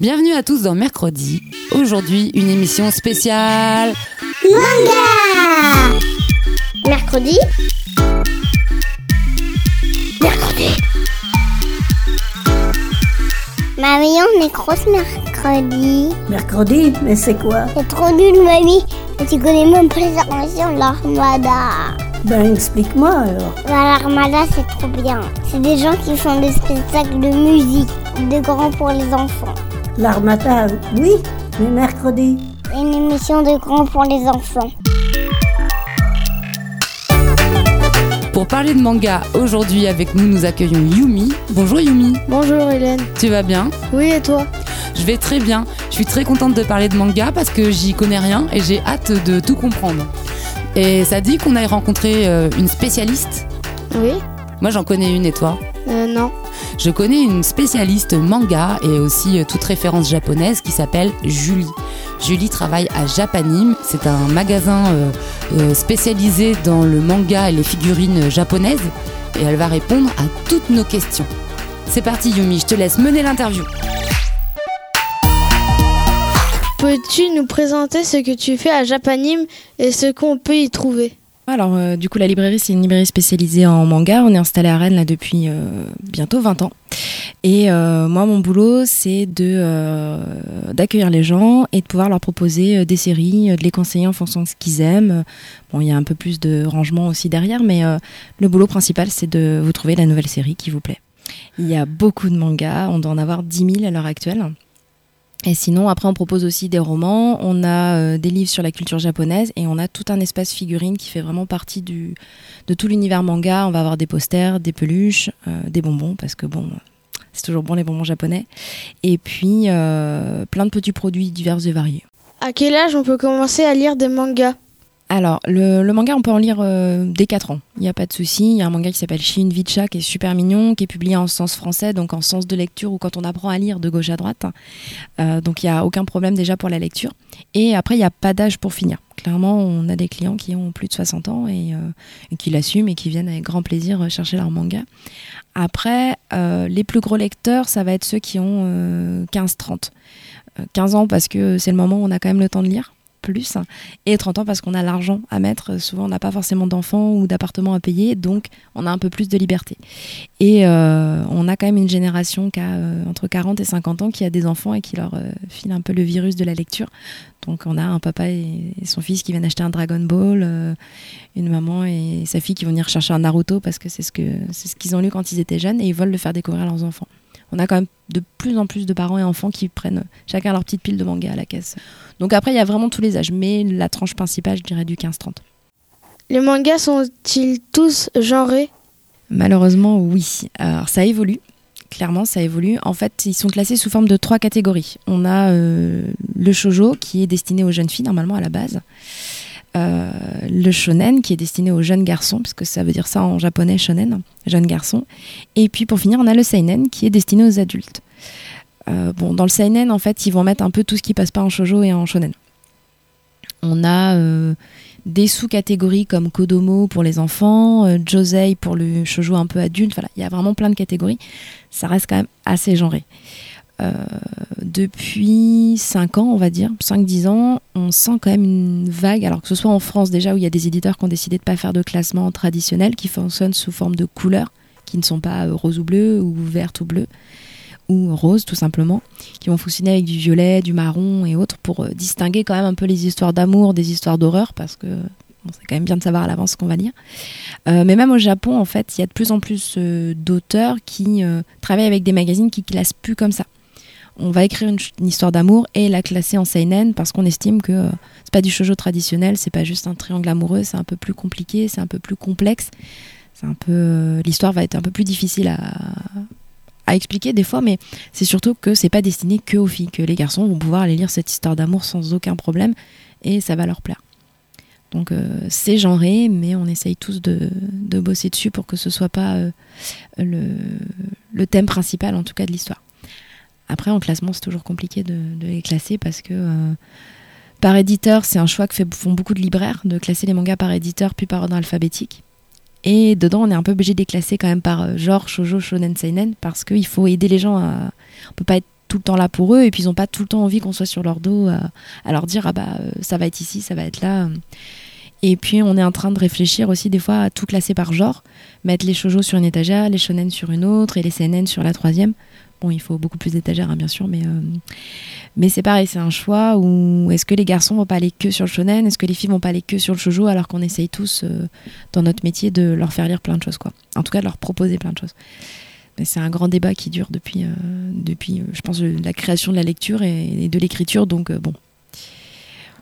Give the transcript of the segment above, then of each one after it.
Bienvenue à tous dans Mercredi. Aujourd'hui, une émission spéciale. Manga Mercredi Mercredi Mamie, on est grosse mercredi. Mercredi, mais c'est quoi C'est trop nul, mamie. Et tu connais même pas les inventions de l'Armada. Ben explique-moi alors. Bah, L'Armada, c'est trop bien. C'est des gens qui font des spectacles de musique, de grands pour les enfants. L'armada, oui, mais mercredi. Une émission de grands pour les enfants. Pour parler de manga, aujourd'hui avec nous, nous accueillons Yumi. Bonjour Yumi, Bonjour Hélène. tu vas bien? Oui et toi? Je vais très bien. Je suis très contente de parler de manga parce que j'y connais rien et j'ai hâte de tout comprendre. Et ça dit qu'on aille rencontrer euh, une spécialiste? Oui Moi j'en connais une et toi? Euh, Non. Je connais une spécialiste manga et aussi euh, toute référence japonaise qui s'appelle Julie. Julie travaille à Japanim, c'est un magasin euh, euh, spécialisé dans le manga et les figurines japonaises et elle va répondre à toutes nos questions. C'est parti Yumi, je te laisse mener l'interview. Peux-tu nous présenter ce que tu fais à Japanim et ce qu'on peut y trouver? Alors, euh, du coup, la librairie, c'est une librairie spécialisée en manga. On est installé à Rennes là depuis euh, bientôt 20 ans. Et euh, moi, mon boulot, c'est de euh, d'accueillir les gens et de pouvoir leur proposer euh, des séries, euh, de les conseiller en fonction de ce qu'ils aiment. Bon, il y a un peu plus de rangement aussi derrière, mais le boulot principal, c'est de vous trouver la nouvelle série qui vous plaît. Il y a beaucoup de mangas. On doit en avoir 10 000 à l'heure actuelle. Et sinon, après, on propose aussi des romans, on a euh, des livres sur la culture japonaise et on a tout un espace figurine qui fait vraiment partie de tout l'univers manga. On va avoir des posters, des peluches, euh, des bonbons, parce que bon, c'est toujours bon les bonbons japonais. Et puis, euh, plein de petits produits divers et variés. À quel âge on peut commencer à lire des mangas? Alors, le, manga, on peut en lire euh, dès 4 ans. Il n'y a pas de souci. Il y a un manga qui s'appelle Shin Vicha, qui est super mignon, qui est publié en sens français, donc en sens de lecture ou quand on apprend à lire de gauche à droite. Euh, donc, il n'y a aucun problème déjà pour la lecture. Et après, il n'y a pas d'âge pour finir. Clairement, on a des clients qui ont plus de 60 ans et, euh, et qui l'assument et qui viennent avec grand plaisir chercher leur manga. Après, les plus gros lecteurs, ça va être ceux qui ont euh, 15-30. Euh, 15 ans parce que c'est le moment où on a quand même le temps de lire plus et 30 ans parce qu'on a l'argent à mettre. Souvent, on n'a pas forcément d'enfants ou d'appartements à payer, donc on a un peu plus de liberté. Et euh, on a quand même une génération qui a euh, entre 40 et 50 ans qui a des enfants et qui leur euh, file un peu le virus de la lecture. Donc on a un papa et son fils qui viennent acheter un Dragon Ball, euh, une maman et sa fille qui vont venir chercher un Naruto parce que c'est ce que c'est ce qu'ils ont lu quand ils étaient jeunes et ils veulent le faire découvrir à leurs enfants. On a quand même de plus en plus de parents et enfants qui prennent chacun leur petite pile de manga à la caisse. Donc après, il y a vraiment tous les âges, mais la tranche principale, je dirais du 15-30. Les mangas sont-ils tous genrés? Malheureusement, oui. Alors ça évolue. Clairement, ça évolue. En fait, ils sont classés sous forme de trois catégories. On a euh, le shojo qui est destiné aux jeunes filles normalement à la base. Euh, le shonen qui est destiné aux jeunes garçons, parce que ça veut dire ça en japonais shonen, jeune garçon. Et puis pour finir, on a le seinen qui est destiné aux adultes. Euh, bon, dans le seinen, en fait, ils vont mettre un peu tout ce qui passe pas en shojo et en shonen. On a euh, des sous-catégories comme Kodomo pour les enfants, Josei pour le shoujo un peu adulte. Voilà, il y a vraiment plein de catégories. Ça reste quand même assez genré. Euh, depuis 5 ans, on va dire, 5-10 ans, on sent quand même une vague, alors que ce soit en France déjà, où il y a des éditeurs qui ont décidé de ne pas faire de classement traditionnel, qui fonctionnent sous forme de couleurs, qui ne sont pas euh, rose ou bleu, ou verte ou bleu, ou rose tout simplement, qui vont fonctionner avec du violet, du marron et autres, pour euh, distinguer quand même un peu les histoires d'amour des histoires d'horreur, parce que bon, c'est quand même bien de savoir à l'avance ce qu'on va lire. Mais même au Japon, en fait, il y a de plus en plus d'auteurs qui travaillent avec des magazines qui classent plus comme ça. On va écrire une, histoire d'amour et la classer en seinen parce qu'on estime que euh, c'est pas du shoujo traditionnel, c'est pas juste un triangle amoureux, c'est un peu plus compliqué, c'est un peu plus complexe. C'est un peu euh, l'histoire va être un peu plus difficile à expliquer des fois, mais c'est surtout que c'est pas destiné que aux filles, que les garçons vont pouvoir aller lire cette histoire d'amour sans aucun problème et ça va leur plaire. Donc euh, c'est genré, mais on essaye tous de, bosser dessus pour que ce soit pas euh, le thème principal, en tout cas de l'histoire. Après, en classement, c'est toujours compliqué de, les classer parce que euh, par éditeur, c'est un choix que font beaucoup de libraires de classer les mangas par éditeur puis par ordre alphabétique. Et dedans, on est un peu obligé de les classer quand même par euh, genre shoujo, shonen, seinen parce qu'il faut aider les gens à. On peut pas être tout le temps là pour eux et puis ils n'ont pas tout le temps envie qu'on soit sur leur dos à leur dire ah bah euh, ça va être ici, ça va être là. Et puis on est en train de réfléchir aussi des fois à tout classer par genre, mettre les shoujo sur une étagère, les shonen sur une autre et les CNN sur la troisième. Il faut beaucoup plus d'étagères, hein, bien sûr, mais, euh, mais c'est pareil, c'est un choix où est-ce que les garçons vont pas aller que sur le shonen, est-ce que les filles vont pas aller que sur le shoujo, alors qu'on essaye tous, euh, dans notre métier, de leur faire lire plein de choses, quoi. En tout cas, de leur proposer plein de choses. Mais c'est un grand débat qui dure depuis, euh, depuis je pense, la création de la lecture et, et de l'écriture, donc bon,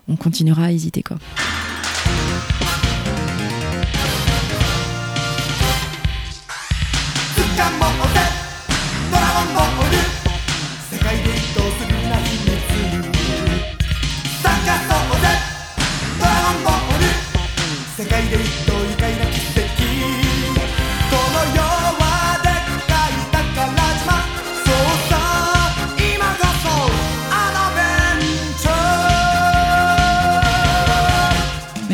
on continuera à hésiter, quoi. 世界で一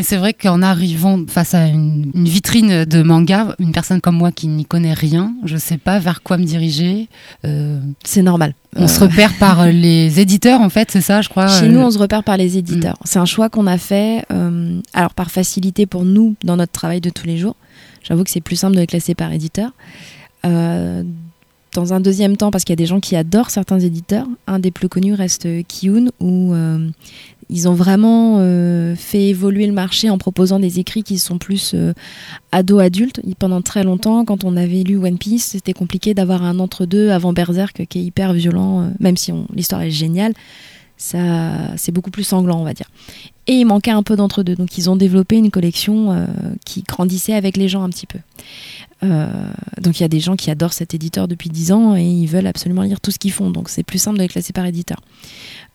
c'est vrai qu'en arrivant face à une, une vitrine de manga, une personne comme moi qui n'y connaît rien, je sais pas vers quoi me diriger. Euh, C'est normal. on Euh, se repère par les éditeurs, en fait, c'est ça, je crois. Chez euh, nous, on se repère par les éditeurs. C'est un choix qu'on a fait, euh, alors par facilité pour nous dans notre travail de tous les jours. J'avoue que c'est plus simple de les classer par éditeur. Dans un deuxième temps, parce qu'il y a des gens qui adorent certains éditeurs. Un des plus connus reste Kiyun, où euh, ils ont vraiment euh, fait évoluer le marché en proposant des écrits qui sont plus euh, ados-adultes. Et Pendant très longtemps, quand on avait lu One Piece, c'était compliqué d'avoir un entre-deux avant Berserk qui est hyper violent, euh, même si l'histoire est géniale. Ça, c'est beaucoup plus sanglant, on va dire. Et il manquait un peu d'entre-deux. Donc, ils ont développé une collection qui grandissait avec les gens un petit peu. Euh, donc, il y a des gens qui adorent cet éditeur depuis 10 ans et ils veulent absolument lire tout ce qu'ils font. Donc, c'est plus simple de les classer par éditeur.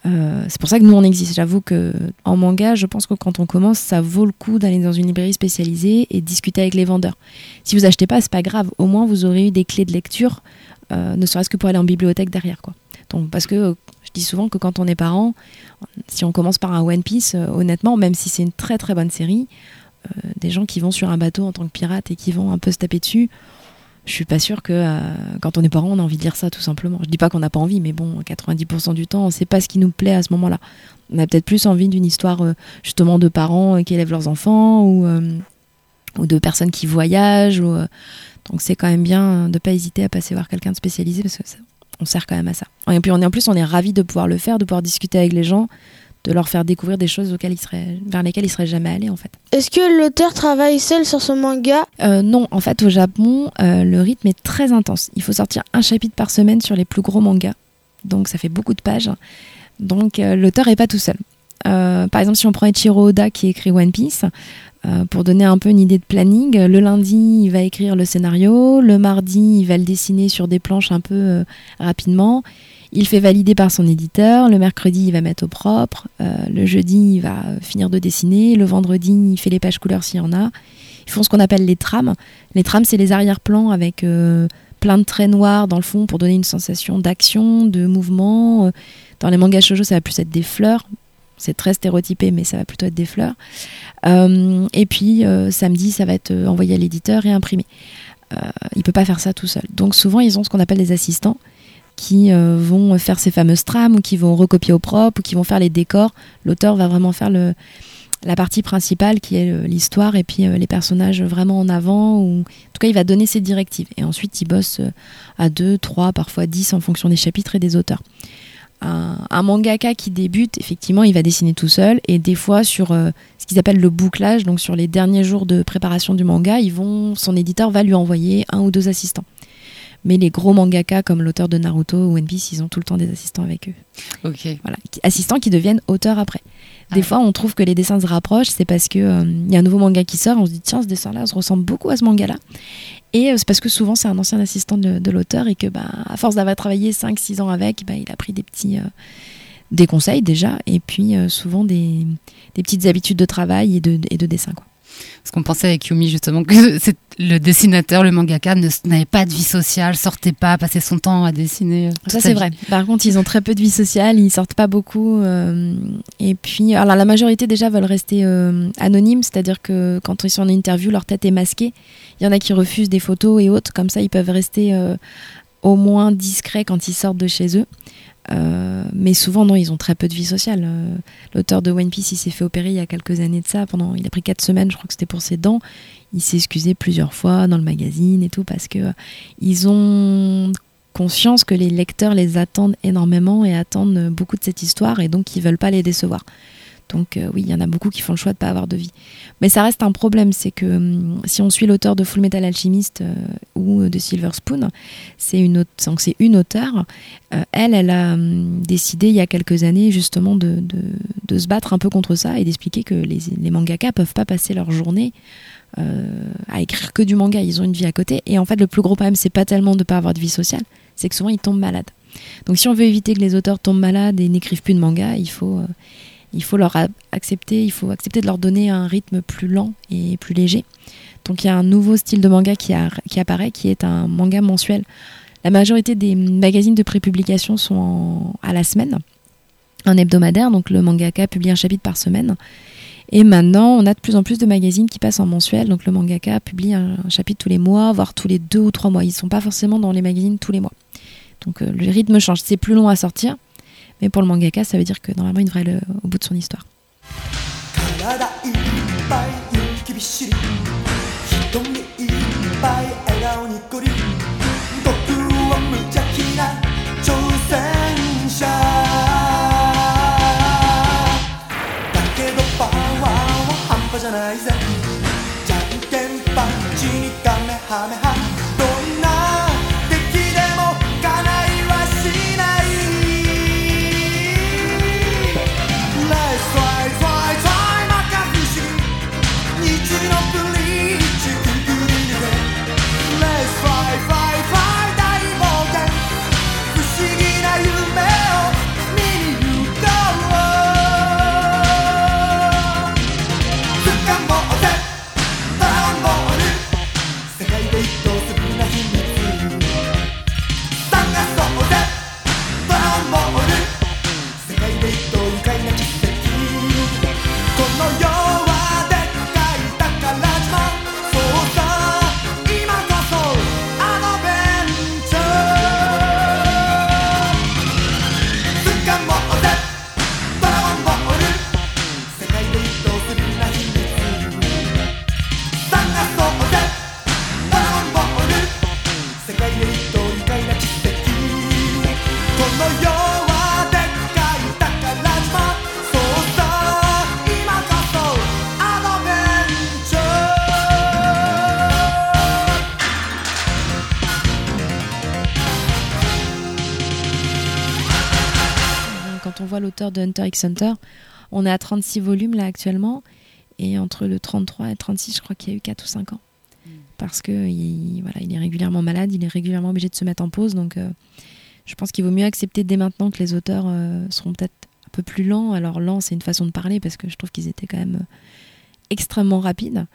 Euh, c'est pour ça que nous, on existe. J'avoue que en manga, je pense que quand on commence, ça vaut le coup d'aller dans une librairie spécialisée et discuter avec les vendeurs. Si vous achetez pas, c'est pas grave. Au moins, vous aurez eu des clés de lecture, euh, ne serait-ce que pour aller en bibliothèque derrière, quoi. Parce que je dis souvent que quand on est parent, si on commence par un One Piece, honnêtement, même si c'est une très très bonne série, des gens qui vont sur un bateau en tant que pirate et qui vont un peu se taper dessus, je suis pas sûre que euh, quand on est parent, on a envie de lire ça tout simplement. Je dis pas qu'on n'a pas envie, mais bon, 90% du temps, on sait pas ce qui nous plaît à ce moment-là. On a peut-être plus envie d'une histoire euh, justement de parents euh, qui élèvent leurs enfants ou, euh, ou de personnes qui voyagent. Ou, euh, donc c'est quand même bien euh, de pas hésiter à passer voir quelqu'un de spécialisé parce que ça- on sert quand même à ça. Et puis en plus on est ravis de pouvoir le faire, de pouvoir discuter avec les gens, de leur faire découvrir des choses auxquelles ils seraient, vers lesquelles ils seraient jamais allés en fait. Est-ce que l'auteur travaille seul sur ce manga? Euh, non, en fait, au Japon, euh, le rythme est très intense. Il faut sortir un chapitre par semaine sur les plus gros mangas. Donc, ça fait beaucoup de pages. Donc, euh, l'auteur n'est pas tout seul. Par exemple, si on prend Ichiro Oda qui écrit One Piece, pour donner un peu une idée de planning, le lundi, il va écrire le scénario. Le mardi, il va le dessiner sur des planches un peu rapidement. Il fait valider par son éditeur. Le mercredi, il va mettre au propre. Euh, le jeudi, il va finir de dessiner. Le vendredi, il fait les pages couleurs s'il y en a. Ils font ce qu'on appelle les trames. Les trames, c'est les arrière-plans avec euh, plein de traits noirs dans le fond pour donner une sensation d'action, de mouvement. Euh, Dans les mangas shoujo, ça va plus être des fleurs. C'est très stéréotypé, mais ça va plutôt être des fleurs. Et puis, samedi, ça va être envoyé à l'éditeur et imprimé. Il peut pas faire ça tout seul. Donc, souvent, ils ont ce qu'on appelle des assistants qui euh, vont faire ces fameuses trames ou qui vont recopier au propre ou qui vont faire les décors. L'auteur va vraiment faire la partie principale qui est euh, l'histoire et puis euh, les personnages vraiment en avant. Ou... En tout cas, il va donner ses directives. Et ensuite, il bosse à 2, 3, parfois 10 en fonction des chapitres et des auteurs. Un, mangaka qui débute, effectivement, il va dessiner tout seul. Et des fois, sur ce qu'ils appellent le bouclage, donc sur les derniers jours de préparation du manga, son éditeur va lui envoyer un ou deux assistants. Mais les gros mangaka comme l'auteur de Naruto ou One Piece, ils ont tout le temps des assistants avec eux. Ok. Voilà, assistants qui deviennent auteurs après. Des Ah. fois, on trouve que les dessins se rapprochent, c'est parce que euh, il y a un nouveau manga qui sort, on se dit tiens, ce dessin-là se ressemble beaucoup à ce manga-là. Et euh, c'est parce que souvent c'est un ancien assistant de, de l'auteur et que, bah, à force d'avoir travaillé 5-6 ans avec, bah, il a pris des petits, euh, des conseils déjà, et puis euh, souvent des, des petites habitudes de travail et de, et de dessin. Quoi. Parce qu'on pensait avec Yumi justement que c'est le dessinateur, le mangaka, n'avait pas de vie sociale, sortait pas, passait son temps à dessiner. euh, Ça c'est vrai. Par contre, ils ont très peu de vie sociale, ils sortent pas beaucoup. euh, et puis, alors la majorité déjà veulent rester euh, anonymes, c'est-à-dire que quand ils sont en interview, leur tête est masquée. Il y en a qui refusent des photos et autres, comme ça ils peuvent rester euh, au moins discrets quand ils sortent de chez eux. Euh, mais souvent, non, ils ont très peu de vie sociale. Euh, L'auteur de One Piece, il s'est fait opérer il y a quelques années de ça. Pendant, il a pris quatre semaines, je crois que c'était pour ses dents. Il s'est excusé plusieurs fois dans le magazine et tout parce que euh, ils ont conscience que les lecteurs les attendent énormément et attendent beaucoup de cette histoire et donc ils veulent pas les décevoir. Donc euh, oui, il y en a beaucoup qui font le choix de pas avoir de vie. Mais ça reste un problème, c'est que hum, si on suit l'auteur de Full Metal Alchemist euh, ou de Silver Spoon, c'est une, c'est une auteure. Euh, elle, elle a hum, décidé il y a quelques années justement de, de, se battre un peu contre ça et d'expliquer que les, les mangaka peuvent pas passer leur journée à écrire que du manga. Ils ont une vie à côté. Et en fait, le plus gros problème, c'est pas tellement de pas avoir de vie sociale, c'est que souvent ils tombent malades. Donc si on veut éviter que les auteurs tombent malades et n'écrivent plus de manga, il faut il faut leur accepter, il faut accepter de leur donner un rythme plus lent et plus léger. Donc il y a un nouveau style de manga qui, apparaît, qui est un manga mensuel. La majorité des magazines de prépublication sont à la semaine, un hebdomadaire, donc le mangaka publie un chapitre par semaine. Et maintenant, on a de plus en plus de magazines qui passent en mensuel, donc le mangaka publie un, un chapitre tous les mois, voire tous les deux ou trois mois. Ils ne sont pas forcément dans les magazines tous les mois. Donc euh, le rythme change, c'est plus long à sortir, mais pour le mangaka, ça veut dire que normalement, il devrait aller au bout de son histoire. L'auteur de Hunter x Hunter, on est à 36 volumes là actuellement. Et entre le 33 et 36, je crois qu'il y a eu 4 ou 5 ans. Parce que il, voilà, il est régulièrement malade, il est régulièrement obligé de se mettre en pause. Donc euh, je pense qu'il vaut mieux accepter dès maintenant que les auteurs euh, seront peut-être un peu plus lents. Alors lent, c'est une façon de parler parce que je trouve qu'ils étaient quand même euh, extrêmement rapides.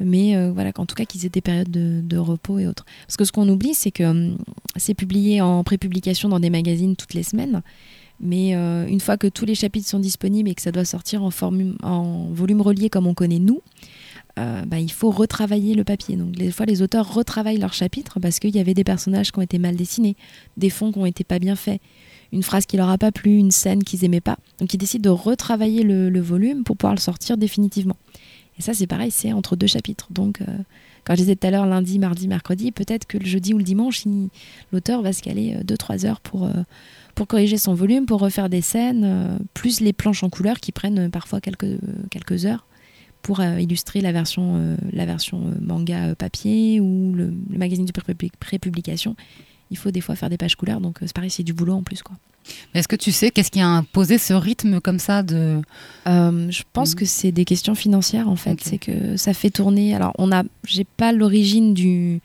Mais voilà, qu'en tout cas qu'ils aient des périodes de, de repos et autres. Parce que ce qu'on oublie, c'est que hum, c'est publié en prépublication dans des magazines toutes les semaines. Mais euh, une fois que tous les chapitres sont disponibles et que ça doit sortir en, volume relié comme on connaît nous, euh, bah, il faut retravailler le papier. Donc des fois, les auteurs retravaillent leurs chapitres parce qu'il y avait des personnages qui ont été mal dessinés, des fonds qui ont été pas bien faits, une phrase qui leur a pas plu, une scène qu'ils aimaient pas. Donc ils décident de retravailler le, volume pour pouvoir le sortir définitivement. Et ça, c'est pareil, c'est entre deux chapitres. Donc, euh, quand je disais tout à l'heure lundi, mardi, mercredi, peut-être que le jeudi ou le dimanche, l'auteur va se caler 2-3 heures pour, euh, pour corriger son volume, pour refaire des scènes, euh, plus les planches en couleur qui prennent euh, parfois quelques, quelques heures pour euh, illustrer la version, euh, la version euh, manga euh, papier ou le, le magazine de pré- prépublication. Il faut des fois faire des pages couleurs, donc euh, c'est pareil, c'est du boulot en plus. quoi. Mais Est-ce que tu sais qu'est-ce qui a imposé ce rythme comme ça de Euh, je pense Mhm. que c'est des questions financières en fait. C'est que ça fait tourner. Alors on a, j'ai pas l'origine du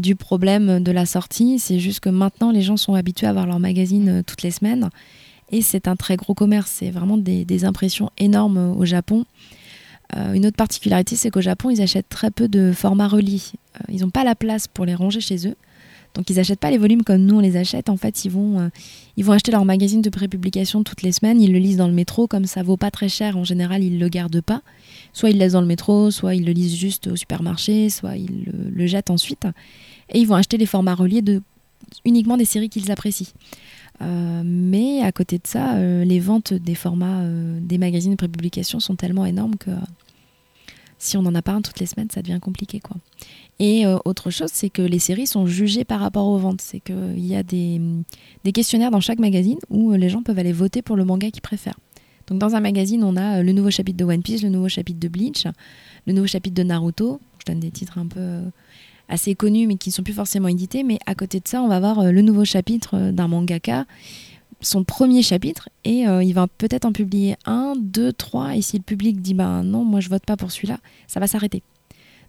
du problème de la sortie. C'est juste que maintenant les gens sont habitués à avoir leur magazine euh, toutes les semaines et c'est un très gros commerce. C'est vraiment des, impressions énormes euh, au Japon. Euh, une autre particularité, c'est qu'au Japon, ils achètent très peu de formats relis. Euh, ils n'ont pas la place pour les ranger chez eux. Donc ils n'achètent pas les volumes comme nous on les achète. En fait, ils vont, ils vont acheter leur magazine de prépublication toutes les semaines. Ils le lisent dans le métro, comme ça vaut pas très cher. En général, ils le gardent pas. Soit ils le laissent dans le métro, soit ils le lisent juste au supermarché, soit ils le, le jettent ensuite. Et ils vont acheter les formats reliés de uniquement des séries qu'ils apprécient. Euh, mais à côté de ça, euh, les ventes des formats euh, des magazines de prépublication sont tellement énormes que si on n'en a pas un toutes les semaines, ça devient compliqué. Quoi. Et autre chose, c'est que les séries sont jugées par rapport aux ventes. C'est qu'il y a des, des questionnaires dans chaque magazine où les gens peuvent aller voter pour le manga qu'ils préfèrent. Donc dans un magazine, on a le nouveau chapitre de One Piece, le nouveau chapitre de Bleach, le nouveau chapitre de Naruto. Je donne des titres un peu assez connus mais qui ne sont plus forcément édités. Mais à côté de ça, on va avoir euh, le nouveau chapitre euh, d'un mangaka, son premier chapitre, et euh, il va peut-être en publier un, deux, trois. Et si le public dit ben non, moi je vote pas pour celui-là, ça va s'arrêter.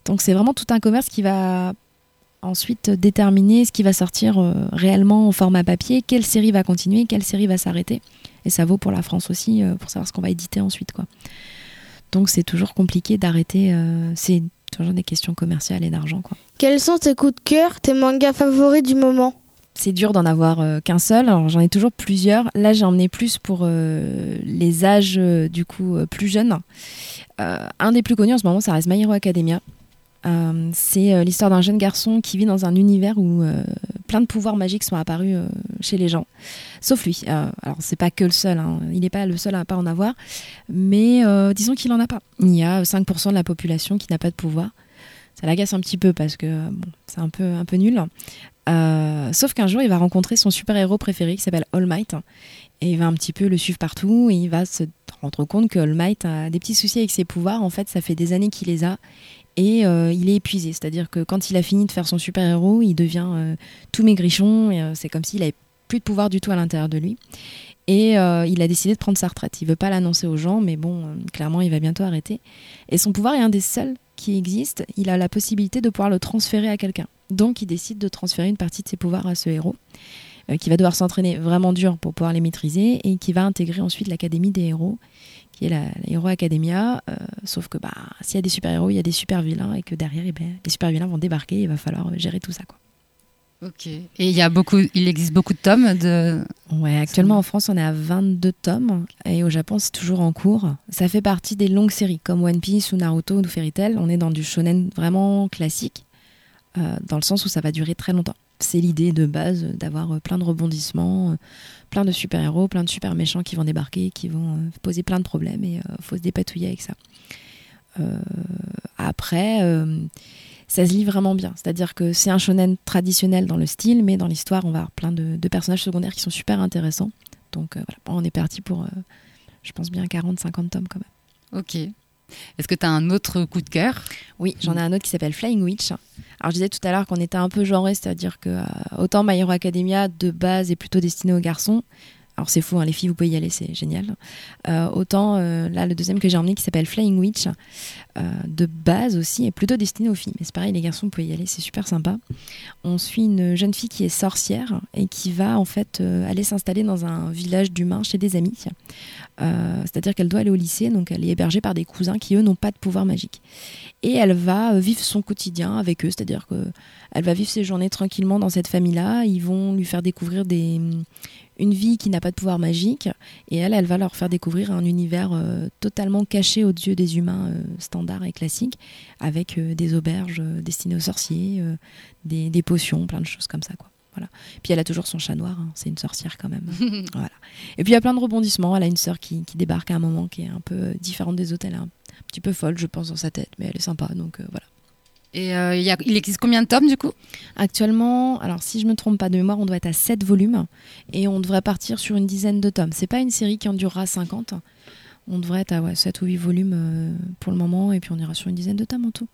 Donc c'est vraiment tout un commerce qui va ensuite déterminer ce qui va sortir réellement en format papier, quelle série va continuer, quelle série va s'arrêter. Et ça vaut pour la France aussi, pour savoir ce qu'on va éditer ensuite. Quoi. Donc c'est toujours compliqué d'arrêter. c'est toujours des questions commerciales et d'argent. Quels sont tes coups de cœur, tes mangas favoris du moment? C'est dur d'en avoir euh, qu'un seul. Alors j'en ai toujours plusieurs. Là j'ai emmené plus pour euh, les âges euh, du coup plus jeunes. Un des plus connus en ce moment, ça reste My Hero Academia. C'est l'histoire d'un jeune garçon qui vit dans un univers où plein de pouvoirs magiques sont apparus chez les gens, sauf lui. Alors c'est pas que le seul, hein. il n'est pas le seul à pas en avoir, mais disons qu'il en a pas. Il y a 5% de la population qui n'a pas de pouvoir. Ça l'agace un petit peu parce que euh, bon, c'est un peu un peu nul. Euh, sauf qu'un jour, il va rencontrer son super-héros préféré qui s'appelle All Might. Et il va un petit peu le suivre partout et il va se rendre compte que All Might a des petits soucis avec ses pouvoirs. En fait, ça fait des années qu'il les a et euh, il est épuisé. C'est-à-dire que quand il a fini de faire son super-héros, il devient tout maigrichon c'est comme s'il avait plus de pouvoir du tout à l'intérieur de lui. Et il a décidé de prendre sa retraite. Il veut pas l'annoncer aux gens, mais bon, clairement, il va bientôt arrêter. Et son pouvoir est un des seuls qui existe. Il a la possibilité de pouvoir le transférer à quelqu'un. Donc, il décide de transférer une partie de ses pouvoirs à ce héros, euh, qui va devoir s'entraîner vraiment dur pour pouvoir les maîtriser et qui va intégrer ensuite l'académie des héros, qui est la, la Hero Academia. euh, sauf que bah, s'il y a des super-héros, il y a des super-vilains et que derrière, eh ben, les super-vilains vont débarquer. et Il va falloir gérer tout ça. Quoi. Ok. Et il existe beaucoup de tomes. Ouais, actuellement en France, on est à 22 tomes et au Japon, c'est toujours en cours. Ça fait partie des longues séries comme One Piece ou Naruto ou Fairy Tail. On est dans du shonen vraiment classique, euh, dans le sens où ça va durer très longtemps. C'est l'idée de base d'avoir euh, plein de rebondissements, euh, plein de super-héros, plein de super méchants qui vont débarquer, qui vont poser plein de problèmes et euh, faut se dépatouiller avec ça. Après, ça se lit vraiment bien. C'est-à-dire que c'est un shonen traditionnel dans le style, mais dans l'histoire, on va avoir plein de, de personnages secondaires qui sont super intéressants. Donc euh, voilà, on est parti pour, euh, je pense bien 40-50 tomes quand même. Ok. Est-ce que tu as un autre coup de cœur? Oui, j'en ai un autre qui s'appelle Flying Witch. Alors je disais tout à l'heure qu'on était un peu genré, c'est-à-dire que euh, autant My Hero Academia de base est plutôt destiné aux garçons. Alors c'est fou, hein, les filles vous pouvez y aller, c'est génial. Euh, autant euh, là le deuxième que j'ai emmené qui s'appelle Flying Witch euh, de base aussi est plutôt destiné aux filles. Mais c'est pareil, les garçons vous pouvez y aller, c'est super sympa. On suit une jeune fille qui est sorcière et qui va en fait aller s'installer dans un village d'humains chez des amis. C'est-à-dire qu'elle doit aller au lycée, donc elle est hébergée par des cousins qui eux n'ont pas de pouvoir magique. Et elle va vivre son quotidien avec eux, c'est-à-dire que elle va vivre ses journées tranquillement dans cette famille-là. Ils vont lui faire découvrir des, une vie qui n'a pas de pouvoir magique, et elle, elle va leur faire découvrir un univers euh, totalement caché aux yeux des humains euh, standards et classiques, avec euh, des auberges destinées aux sorciers, des, des potions, plein de choses comme ça, quoi. Voilà. Puis elle a toujours son chat noir, hein, c'est une sorcière quand même. voilà. Et puis il y a plein de rebondissements. Elle a une sœur qui, qui débarque à un moment qui est un peu différente des autres. Elle est un, petit peu folle, je pense, dans sa tête, mais elle est sympa, donc voilà. Et euh, il existe combien de tomes du coup? Actuellement, alors si je me trompe pas de mémoire, on doit être à 7 volumes et on devrait partir sur une dizaine de tomes. C'est pas une série qui en durera 50. On devrait être à ouais, 7 ou 8 volumes euh, pour le moment et puis on ira sur une dizaine de tomes en tout.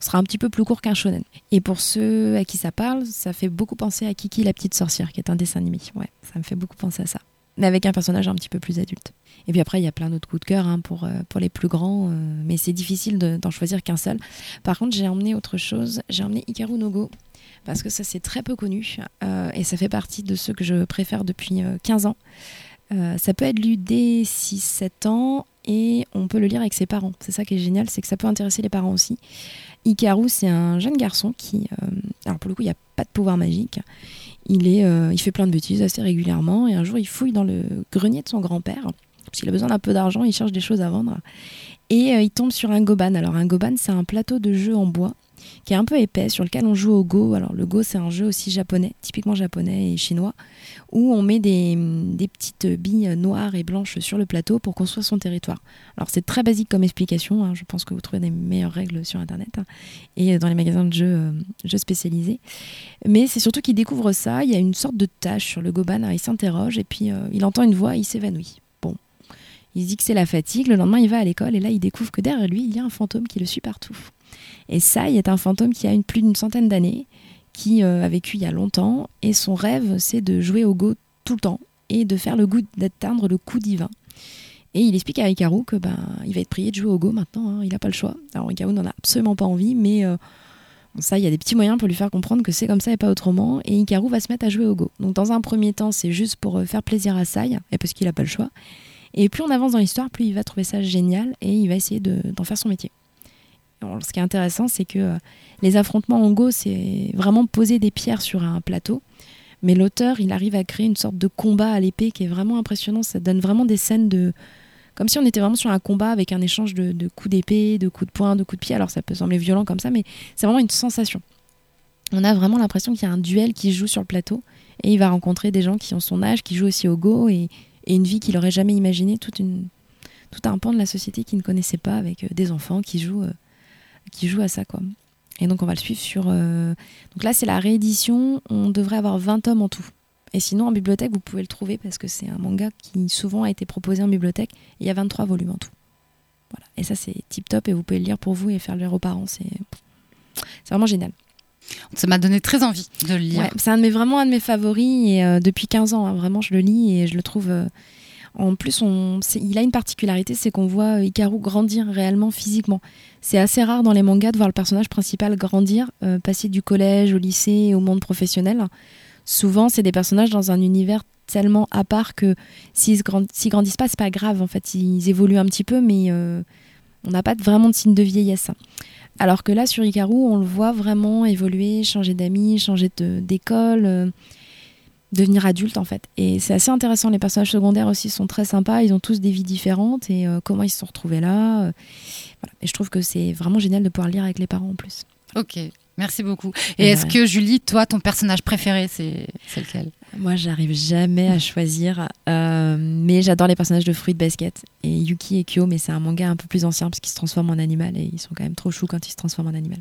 Ce sera un petit peu plus court qu'un shonen. Et pour ceux à qui ça parle, ça fait beaucoup penser à Kiki la petite sorcière, qui est un dessin animé. Ouais, ça me fait beaucoup penser à ça. Mais avec un personnage un petit peu plus adulte. Et puis après, il y a plein d'autres coups de cœur hein, pour, euh, pour les plus grands, euh, mais c'est difficile de- d'en choisir qu'un seul. Par contre, j'ai emmené autre chose. J'ai emmené Hikaru no Go parce que ça c'est très peu connu euh, et ça fait partie de ceux que je préfère depuis euh, 15 ans. Ça peut être lu dès 6-7 ans et on peut le lire avec ses parents. C'est ça qui est génial, c'est que ça peut intéresser les parents aussi. Hikaru, c'est un jeune garçon qui, alors pour le coup, il n'y a pas de pouvoir magique. Il, est, euh, il fait plein de bêtises assez régulièrement et un jour, il fouille dans le grenier de son grand-père parce qu'il a besoin d'un peu d'argent, il cherche des choses à vendre et euh, il tombe sur un goban. Alors un goban, c'est un plateau de jeu en bois qui est un peu épais, sur lequel on joue au Go. Alors le Go, c'est un jeu aussi japonais, typiquement japonais et chinois, où on met des, petites billes noires et blanches sur le plateau pour construire son territoire. Alors c'est très basique comme explication, hein, je pense que vous trouvez des meilleures règles sur Internet hein, et dans les magasins de jeux, euh, jeux spécialisés. Mais c'est surtout qu'il découvre ça, il y a une sorte de tâche sur le Goban, hein, il s'interroge et puis euh, il entend une voix et il s'évanouit. Bon, il se dit que c'est la fatigue, le lendemain il va à l'école et là il découvre que derrière lui il y a un fantôme qui le suit partout. Et ça, il est un fantôme qui a une, plus d'une centaine d'années, qui euh, a vécu il y a longtemps, et son rêve, c'est de jouer au Go tout le temps et de faire le goût d'atteindre le coup divin. Et il explique à Hikaru que ben, il va être prié de jouer au Go maintenant, hein, il n'a pas le choix. Alors Hikaru n'en a absolument pas envie, mais euh, ça, il y a des petits moyens pour lui faire comprendre que c'est comme ça et pas autrement. Et Hikaru va se mettre à jouer au Go. Donc dans un premier temps, c'est juste pour euh, faire plaisir à Sai, et parce qu'il n'a pas le choix. Et plus on avance dans l'histoire, plus il va trouver ça génial et il va essayer de- d'en faire son métier. Ce qui est intéressant, c'est que euh, les affrontements en Go, c'est vraiment poser des pierres sur un plateau. Mais l'auteur, il arrive à créer une sorte de combat à l'épée qui est vraiment impressionnant. Ça donne vraiment des scènes de. Comme si on était vraiment sur un combat avec un échange de, coups d'épée, de coups de poing, de coups de pied. Alors ça peut sembler violent comme ça, mais c'est vraiment une sensation. On a vraiment l'impression qu'il y a un duel qui joue sur le plateau. Et il va rencontrer des gens qui ont son âge, qui jouent aussi au Go, et, une vie qu'il n'aurait jamais imaginée, tout un pan de la société qu'il ne connaissait pas, avec euh, des enfants qui jouent. euh, qui joue à ça quoi. Et donc on va le suivre sur. euh, Donc là c'est la réédition. On devrait avoir 20 tomes en tout. Et sinon en bibliothèque vous pouvez le trouver parce que c'est un manga qui souvent a été proposé en bibliothèque. Il y a 23 volumes en tout. Voilà. Et ça c'est tip top et vous pouvez le lire pour vous et faire le lire aux parents. C'est c'est vraiment génial. Ça m'a donné très envie de le lire. Ouais, c'est un de mes, vraiment un de mes favoris et euh, depuis 15 ans, hein, vraiment, je le lis et je le trouve. euh, en plus, il a une particularité, c'est qu'on voit euh, Hikaru grandir réellement physiquement. C'est assez rare dans les mangas de voir le personnage principal grandir, euh, passer du collège au lycée au monde professionnel. Souvent, c'est des personnages dans un univers tellement à part que s'ils grand- s'ils grandissent pas, c'est pas grave. En fait, ils évoluent un petit peu, mais euh, on n'a pas vraiment de signe de vieillesse. Alors que là, sur Hikaru, on le voit vraiment évoluer, changer d'amis, changer d'école, devenir adulte en fait. Et c'est assez intéressant. Les personnages secondaires aussi sont très sympas. Ils ont tous des vies différentes et euh, comment ils se sont retrouvés là. euh, voilà. Et je trouve que c'est vraiment génial de pouvoir lire avec les parents en plus. Ok, merci beaucoup. Et est-ce rien. que Julie, toi, ton personnage préféré, c'est c'est lequel? Moi, j'arrive jamais à choisir, euh, mais j'adore les personnages de Fruit Basket et Yuki et Kyo. Mais c'est un manga un peu plus ancien parce qu'ils se transforment en animal et ils sont quand même trop choux quand ils se transforment en animal.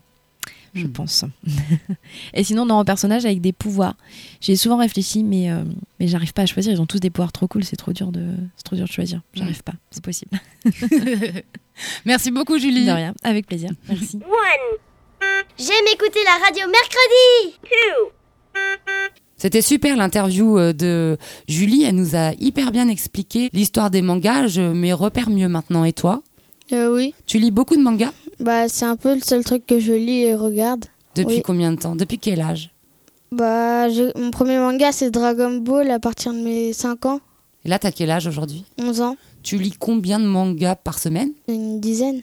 Je Hmm. pense. et sinon, non, en personnage avec des pouvoirs. J'ai souvent réfléchi, mais, euh, mais j'arrive pas à choisir. Ils ont tous des pouvoirs trop cool, c'est trop dur de, c'est trop dur de choisir. J'arrive pas, c'est possible. Merci beaucoup, Julie. De rien, avec plaisir. Merci. J'aime écouter la radio mercredi. C'était super l'interview euh, de Julie. Elle nous a hyper bien expliqué l'histoire des mangas. Je mes repères mieux maintenant. Et toi? Euh, oui. Tu lis beaucoup de mangas? Bah, c'est un peu le seul truc que je lis et regarde. Depuis Oui. combien de temps? Depuis quel âge? Bah, mon premier manga, c'est Dragon Ball à partir de mes 5 ans, Et là, t'as quel âge aujourd'hui? 11 ans, Tu lis combien de mangas par semaine? Une dizaine.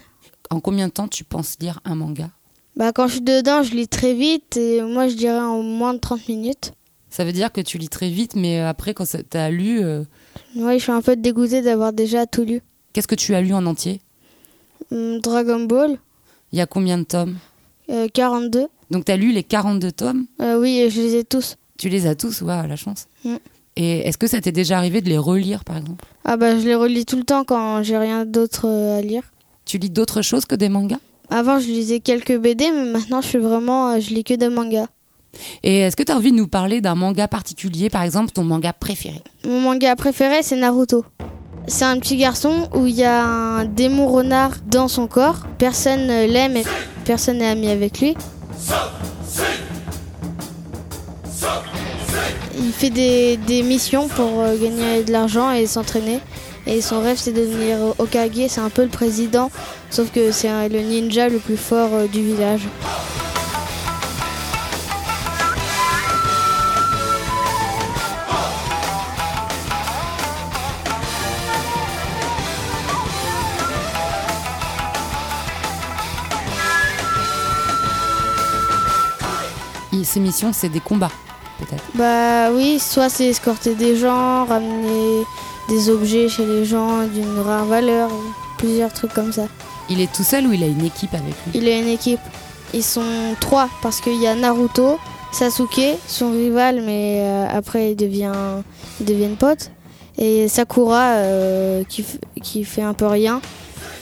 En combien de temps tu penses lire un manga? Bah, quand je suis dedans, je lis très vite et moi, je dirais en moins de 30 minutes. Ça veut dire que tu lis très vite, mais après, quand t'as lu, euh, Ouais, je suis un peu dégoûtée d'avoir déjà tout lu. qu'est-ce que tu as lu en entier? Dragon Ball, Il y a combien de tomes euh, 42. Donc, t'as lu les 42 tomes Euh, oui, je les ai tous. Tu les as tous Waouh, la chance. Mm. Et est-ce que ça t'est déjà arrivé de les relire, par exemple? Ah bah, je les relis tout le temps quand j'ai rien d'autre euh, à lire. Tu lis d'autres choses que des mangas? Avant, je lisais quelques BD, mais maintenant, je suis vraiment, euh, je lis que des mangas. Et est-ce que tu as envie de nous parler d'un manga particulier, par exemple ton manga préféré? Mon manga préféré, c'est Naruto. C'est un petit garçon où il y a un démon renard dans son corps. Personne ne l'aime et personne n'est ami avec lui. Il fait des, des missions pour euh, gagner de l'argent et s'entraîner. Et son rêve, c'est de devenir Okage. C'est un peu le président, sauf que c'est un- le ninja le plus fort euh, du village. Ces missions, c'est des combats, peut-être. Bah oui, soit c'est escorter des gens, ramener des objets chez les gens d'une rare valeur, plusieurs trucs comme ça. Il est tout seul ou il a une équipe avec lui? Il a une équipe. ils sont trois parce qu'il y a Naruto, Sasuke, son rival, mais euh, après ils, devient, ils deviennent potes, et Sakura euh, qui fait un peu rien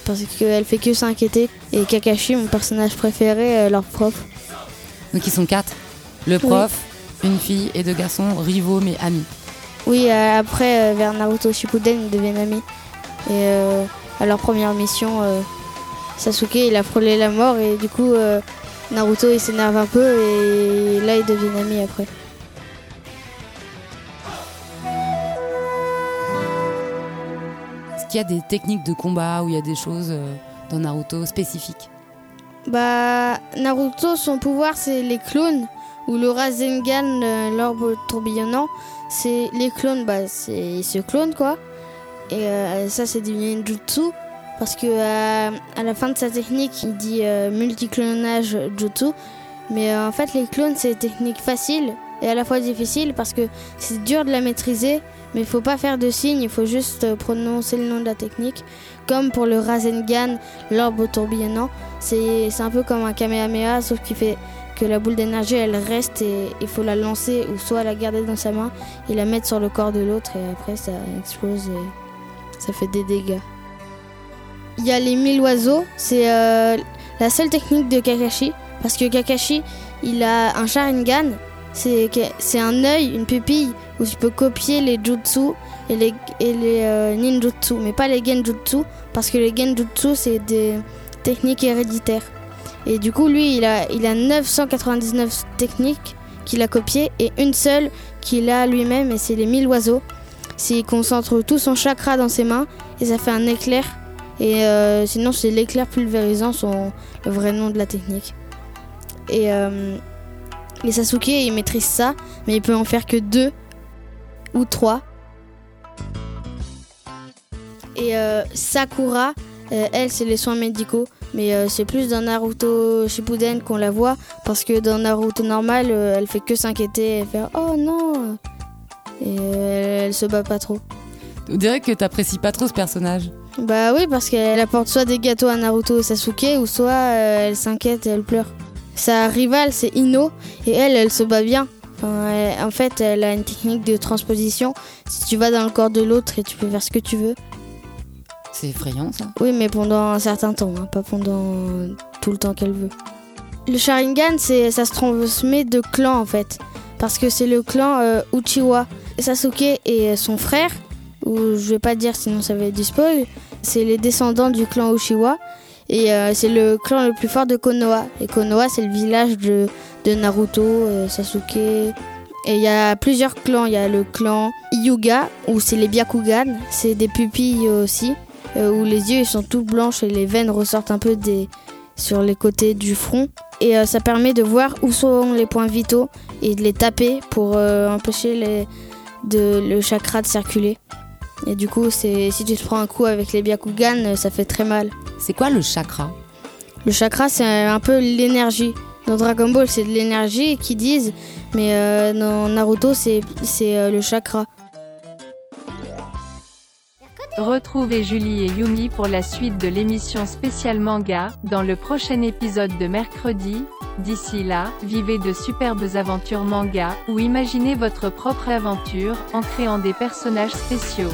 parce qu'elle fait que s'inquiéter, et Kakashi, mon personnage préféré, euh, leur prof. Donc ils sont quatre. Le prof, une fille et deux garçons, rivaux mais amis. Oui, euh, après, euh, vers Naruto Shippuden, ils deviennent amis. Et euh, à leur première mission, Sasuke, il a frôlé la mort et du coup, Naruto, il s'énerve un peu et là, ils deviennent amis après. Est-ce qu'il y a des techniques de combat ou il y a des choses dans Naruto spécifiques? Bah, Naruto, son pouvoir, c'est les clones. Ou le Rasengan, euh, l'orbe tourbillonnant. C'est les clones, bah, c'est ils se clonent quoi. Et euh, ça, c'est du ninjutsu. Parce que euh, à la fin de sa technique, il dit euh, multiclonage jutsu. Mais en fait, les clones, c'est une technique facile et à la fois difficile parce que c'est dur de la maîtriser. Mais il faut pas faire de signes, il faut juste prononcer le nom de la technique. Comme pour le Rasengan, l'orbe tourbillonnant. C'est un peu comme un Kamehameha, sauf qu'il fait que la boule d'énergie elle reste et il faut la lancer ou soit la garder dans sa main et la mettre sur le corps de l'autre et après ça explose et ça fait des dégâts. Il y a les mille oiseaux, c'est euh, la seule technique de Kakashi parce que Kakashi il a un Sharingan, c'est un œil, une pupille où tu peux copier les jutsu et les, et les euh, ninjutsu, mais pas les genjutsu parce que les genjutsu c'est des techniques héréditaires. Et du coup, lui, il a, il a 999 techniques qu'il a copiées et une seule qu'il a lui-même, et c'est les 1000 oiseaux. S'il concentre tout son chakra dans ses mains, et ça fait un éclair. Et euh, sinon, c'est l'éclair pulvérisant, son, le vrai nom de la technique. Et, euh, et Sasuke, il maîtrise ça, mais il peut en faire que deux ou trois. Et euh, Sakura, euh, elle, c'est les soins médicaux. Mais euh, c'est plus dans Naruto Shippuden qu'on la voit. Parce que dans Naruto normal, euh, elle fait que s'inquiéter et faire Oh non Et euh, elle, se bat pas trop. On dirait que t'apprécies pas trop ce personnage. Bah oui, parce qu'elle apporte soit des gâteaux à Naruto et Sasuke, ou soit euh, elle s'inquiète et elle pleure. Sa rivale, c'est Ino, et elle, elle se bat bien. Enfin, elle- en fait, elle a une technique de transposition. Si tu vas dans le corps de l'autre et tu peux faire ce que tu veux. Effrayant ça. Oui, mais pendant un certain temps, hein, pas pendant tout le temps qu'elle veut. Le Sharingan, c'est, ça se transmet de clan en fait. Parce que c'est le clan euh, Uchiwa. Sasuke et son frère, ou je vais pas dire sinon ça va être du spoil, c'est les descendants du clan Uchiwa. Et euh, c'est le clan le plus fort de Konoha. Et Konoha, c'est le village de, de Naruto, euh, Sasuke. Et il y a plusieurs clans. Il y a le clan Hyuga, où c'est les Byakugan. C'est des pupilles aussi où les yeux ils sont tout blanches et les veines ressortent un peu des, sur les côtés du front. Et euh, ça permet de voir où sont les points vitaux et de les taper pour euh, empêcher les, de, le chakra de circuler. Et du coup, si tu te prends un coup avec les Byakugan, euh, ça fait très mal. C'est quoi le chakra? Le chakra, c'est un peu l'énergie. Dans Dragon Ball, c'est de l'énergie qu'ils disent, mais euh, dans Naruto, c'est c'est, euh, le chakra. Retrouvez Julie et Yumi pour la suite de l'émission spéciale manga, dans le prochain épisode de mercredi. D'ici là, vivez de superbes aventures manga, ou imaginez votre propre aventure, en créant des personnages spéciaux.